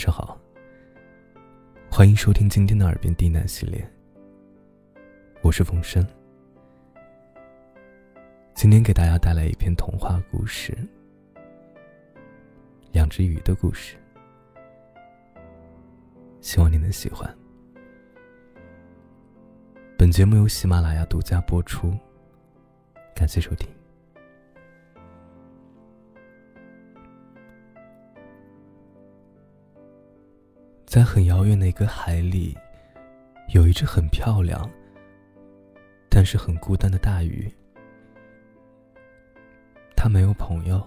上好，欢迎收听今天的耳边低喃系列。我是冯生，今天给大家带来一篇童话故事《两只鱼的故事》，希望你能喜欢。本节目由喜马拉雅独家播出，感谢收听。在很遥远的一个海里，有一只很漂亮，但是很孤单的大鱼。它没有朋友，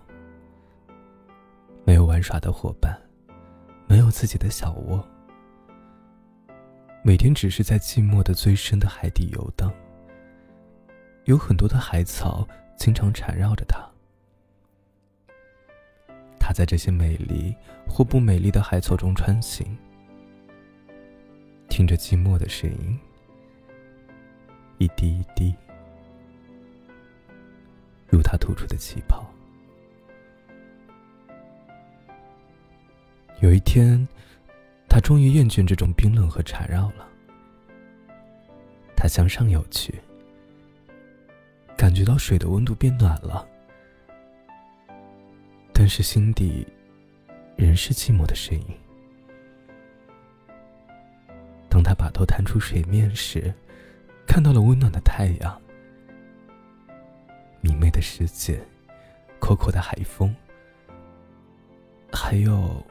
没有玩耍的伙伴，没有自己的小窝，每天只是在寂寞的最深的海底游荡。有很多的海草经常缠绕着它，它在这些美丽或不美丽的海草中穿行。听着寂寞的声音，一滴一滴，如他吐出的气泡。有一天，他终于厌倦这种冰冷和缠绕了。他向上游去，感觉到水的温度变暖了，但是心底仍是寂寞的声音。当他把头探出水面时，看到了温暖的太阳、明媚的世界、阔阔的海风，还有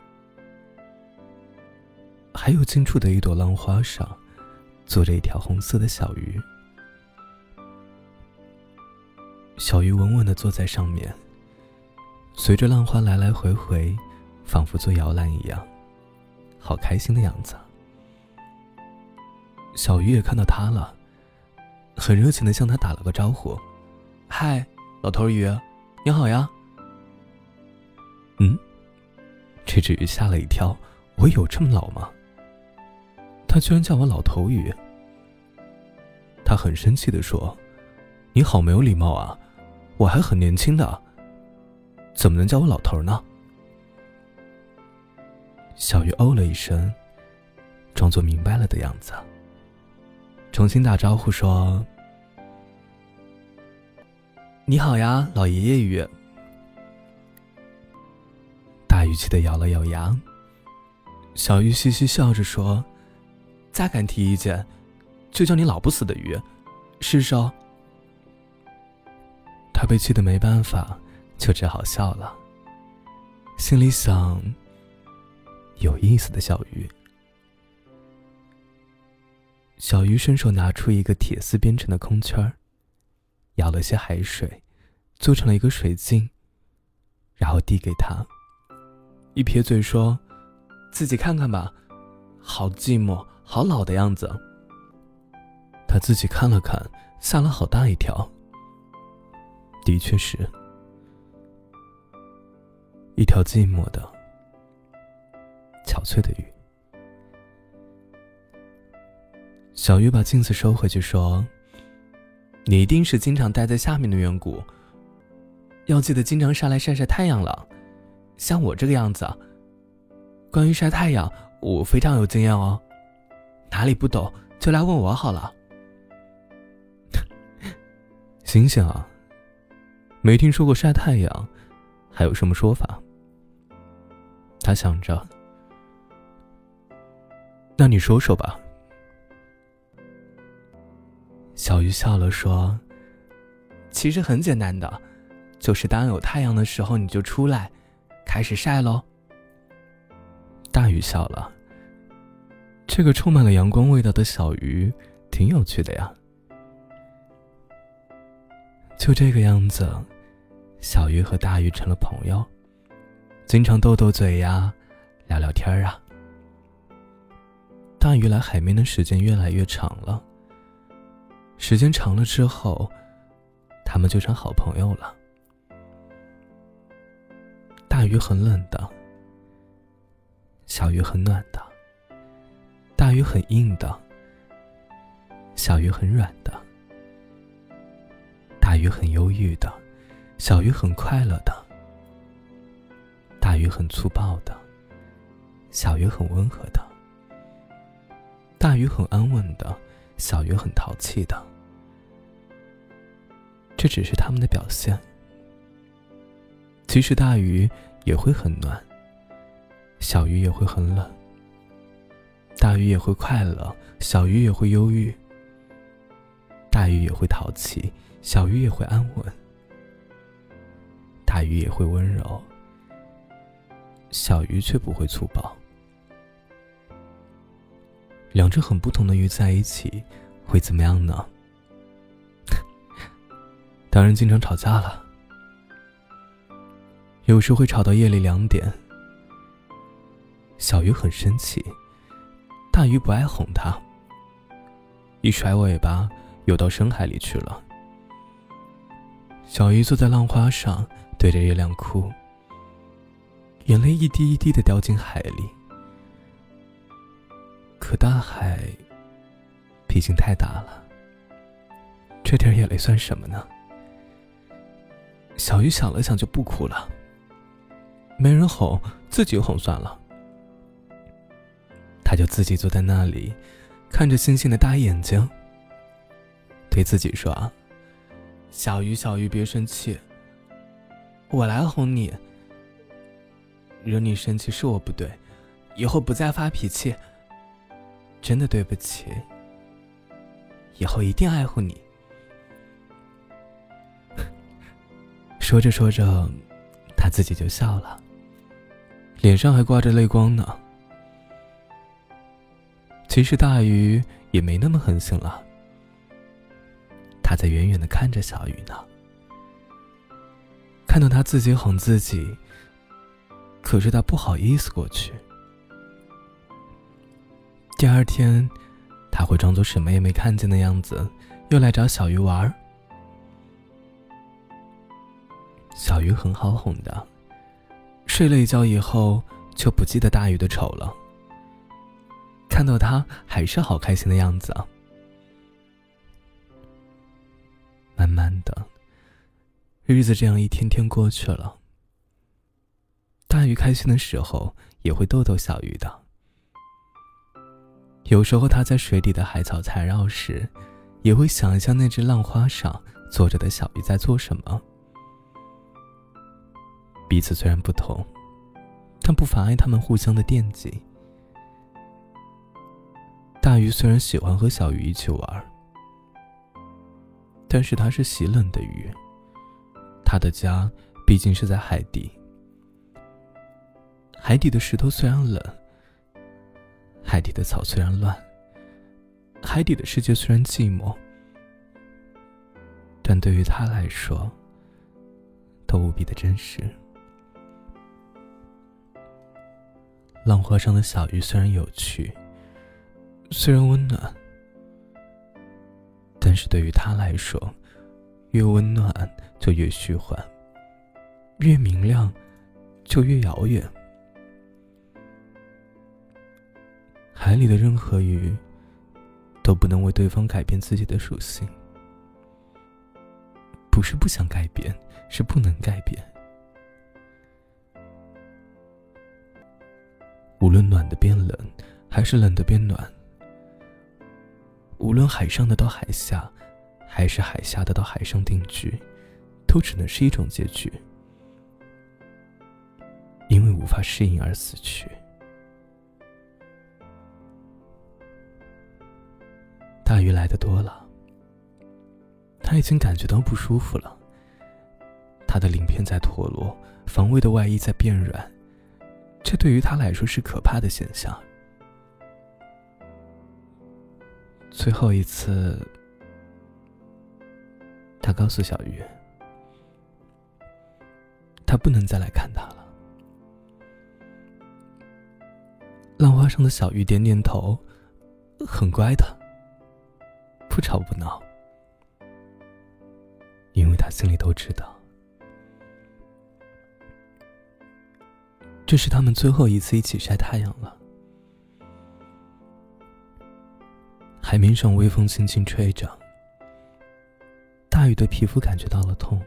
还有近处的一朵浪花上，坐着一条红色的小鱼。小鱼稳稳的坐在上面，随着浪花来来回回，仿佛做摇篮一样，好开心的样子。小鱼也看到他了，很热情的向他打了个招呼：“嗨，老头鱼，你好呀。”嗯，这只鱼吓了一跳，我有这么老吗？他居然叫我老头鱼。他很生气的说：“你好没有礼貌啊，我还很年轻的，怎么能叫我老头呢？”小鱼哦了一声，装作明白了的样子。重新打招呼说：“你好呀，老爷爷鱼。”大鱼气的咬了咬牙。小鱼嘻嘻笑着说：“再敢提意见，就叫你老不死的鱼，是收。”他被气得没办法，就只好笑了，心里想：有意思的小鱼。小鱼伸手拿出一个铁丝编成的空圈儿，舀了些海水，做成了一个水镜，然后递给他。一撇嘴说：“自己看看吧，好寂寞，好老的样子。”他自己看了看，吓了好大一跳。的确是，一条寂寞的、憔悴的鱼。小鱼把镜子收回去，说：“你一定是经常待在下面的缘故，要记得经常上来晒晒太阳了。像我这个样子，关于晒太阳，我非常有经验哦。哪里不懂就来问我好了。醒醒啊！没听说过晒太阳，还有什么说法？”他想着，那你说说吧。小鱼笑了，说：“其实很简单的，就是当有太阳的时候，你就出来，开始晒喽。”大鱼笑了。这个充满了阳光味道的小鱼，挺有趣的呀。就这个样子，小鱼和大鱼成了朋友，经常斗斗嘴呀，聊聊天啊。大鱼来海边的时间越来越长了。时间长了之后，他们就成好朋友了。大鱼很冷的，小鱼很暖的；大鱼很硬的，小鱼很软的；大鱼很忧郁的，小鱼很快乐的；大鱼很粗暴的，小鱼很温和的；大鱼很安稳的，小鱼很淘气的。这只是他们的表现。其实大鱼也会很暖，小鱼也会很冷。大鱼也会快乐，小鱼也会忧郁；大鱼也会淘气，小鱼也会安稳；大鱼也会温柔，小鱼却不会粗暴。两只很不同的鱼在一起，会怎么样呢？当然，经常吵架了。有时会吵到夜里两点。小鱼很生气，大鱼不爱哄它，一甩尾巴游到深海里去了。小鱼坐在浪花上，对着月亮哭，眼泪一滴一滴的掉进海里。可大海毕竟太大了，这点眼泪算什么呢？小鱼想了想，就不哭了。没人哄，自己哄算了。他就自己坐在那里，看着星星的大眼睛，对自己说：“小鱼，小鱼，别生气，我来哄你。惹你生气是我不对，以后不再发脾气。真的对不起，以后一定爱护你。”说着说着，他自己就笑了，脸上还挂着泪光呢。其实大鱼也没那么狠心了，他在远远的看着小鱼呢，看到他自己哄自己，可是他不好意思过去。第二天，他会装作什么也没看见的样子，又来找小鱼玩儿。小鱼很好哄的，睡了一觉以后就不记得大鱼的丑了。看到他还是好开心的样子啊。慢慢的，日子这样一天天过去了。大鱼开心的时候也会逗逗小鱼的。有时候他在水底的海草缠绕时，也会想一下那只浪花上坐着的小鱼在做什么。彼此虽然不同，但不妨碍他们互相的惦记。大鱼虽然喜欢和小鱼一起玩，但是它是喜冷的鱼。它的家毕竟是在海底，海底的石头虽然冷，海底的草虽然乱，海底的世界虽然寂寞，但对于他来说，都无比的真实。浪花上的小鱼虽然有趣，虽然温暖，但是对于他来说，越温暖就越虚幻，越明亮就越遥远。海里的任何鱼都不能为对方改变自己的属性，不是不想改变，是不能改变。无论暖的变冷，还是冷的变暖；无论海上的到海下，还是海下的到海上定居，都只能是一种结局，因为无法适应而死去。大鱼来的多了，他已经感觉到不舒服了。他的鳞片在脱落，防卫的外衣在变软。这对于他来说是可怕的现象。最后一次，他告诉小鱼，他不能再来看他了。浪花上的小鱼点点头，很乖的，不吵不闹，因为他心里都知道。这是他们最后一次一起晒太阳了。海面上微风轻轻吹着，大鱼的皮肤感觉到了痛，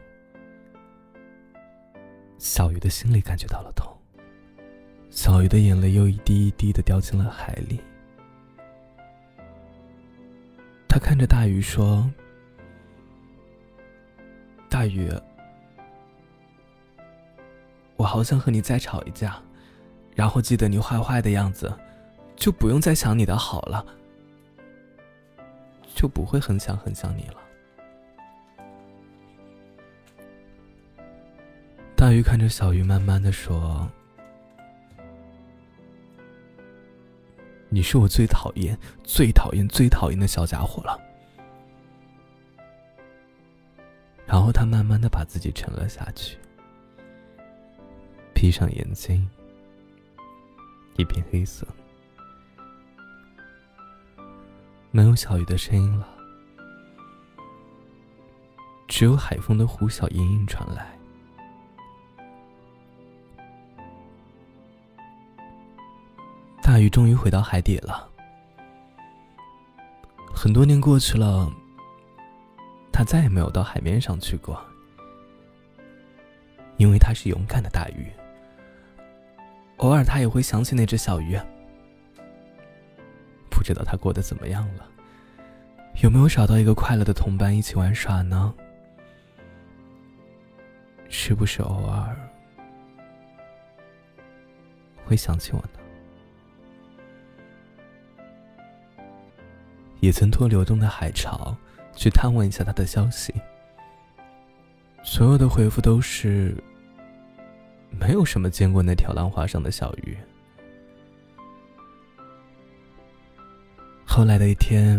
小鱼的心里感觉到了痛，小鱼的眼泪又一滴一滴的掉进了海里。他看着大鱼说：“大鱼，好想和你再吵一架，然后记得你坏坏的样子，就不用再想你的好了，就不会很想很想你了。”大鱼看着小鱼，慢慢的说：“你是我最讨厌、最讨厌、最讨厌的小家伙了。”然后他慢慢的把自己沉了下去，闭上眼睛，一片黑色，没有小鱼的声音了，只有海风的呼啸隐隐传来。大鱼终于回到海底了。很多年过去了，他再也没有到海面上去过，因为他是勇敢的大鱼。偶尔他也会想起那只小鱼，不知道他过得怎么样了，有没有找到一个快乐的同伴一起玩耍呢？是不是偶尔会想起我呢？也曾托流动的海潮去探问一下他的消息，所有的回复都是没有什么见过那条浪花上的小鱼。后来的一天，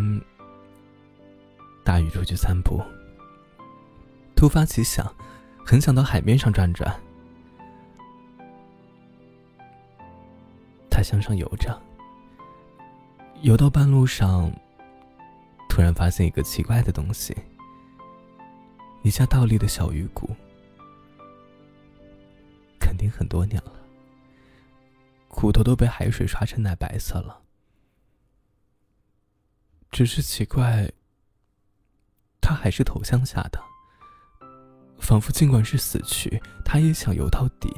大鱼出去散步，突发奇想，很想到海面上转转。他向上游着，游到半路上。突然发现一个奇怪的东西，一家倒立的小鱼骨，已经很多年了，骨头都被海水刷成奶白色了。只是奇怪，他还是头向下的，仿佛尽管是死去，他也想游到底。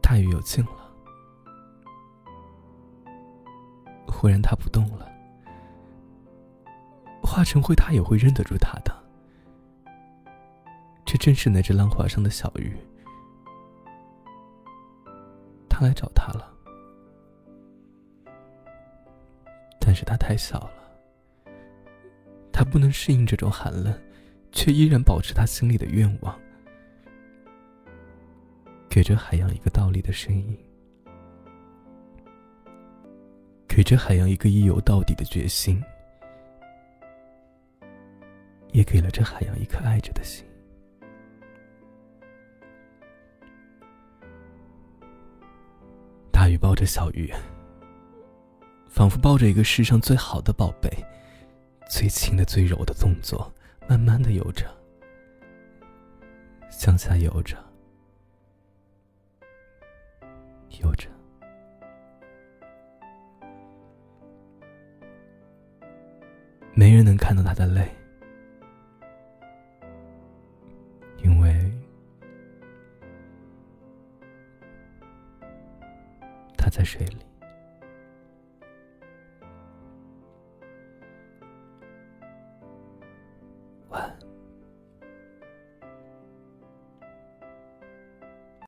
大鱼游近了。忽然，他不动了。化成灰，他也会认得住他的。这正是那只浪花上的小鱼。他来找他了，但是他太小了，他不能适应这种寒冷，却依然保持他心里的愿望，给这海洋一个倒立的身影。给这海洋一个一游到底的决心，也给了这海洋一颗爱着的心。抱着小鱼，仿佛抱着一个世上最好的宝贝，最轻的、最柔的动作，慢慢的游着，向下游着，游着。没人能看到他的泪，他在水里。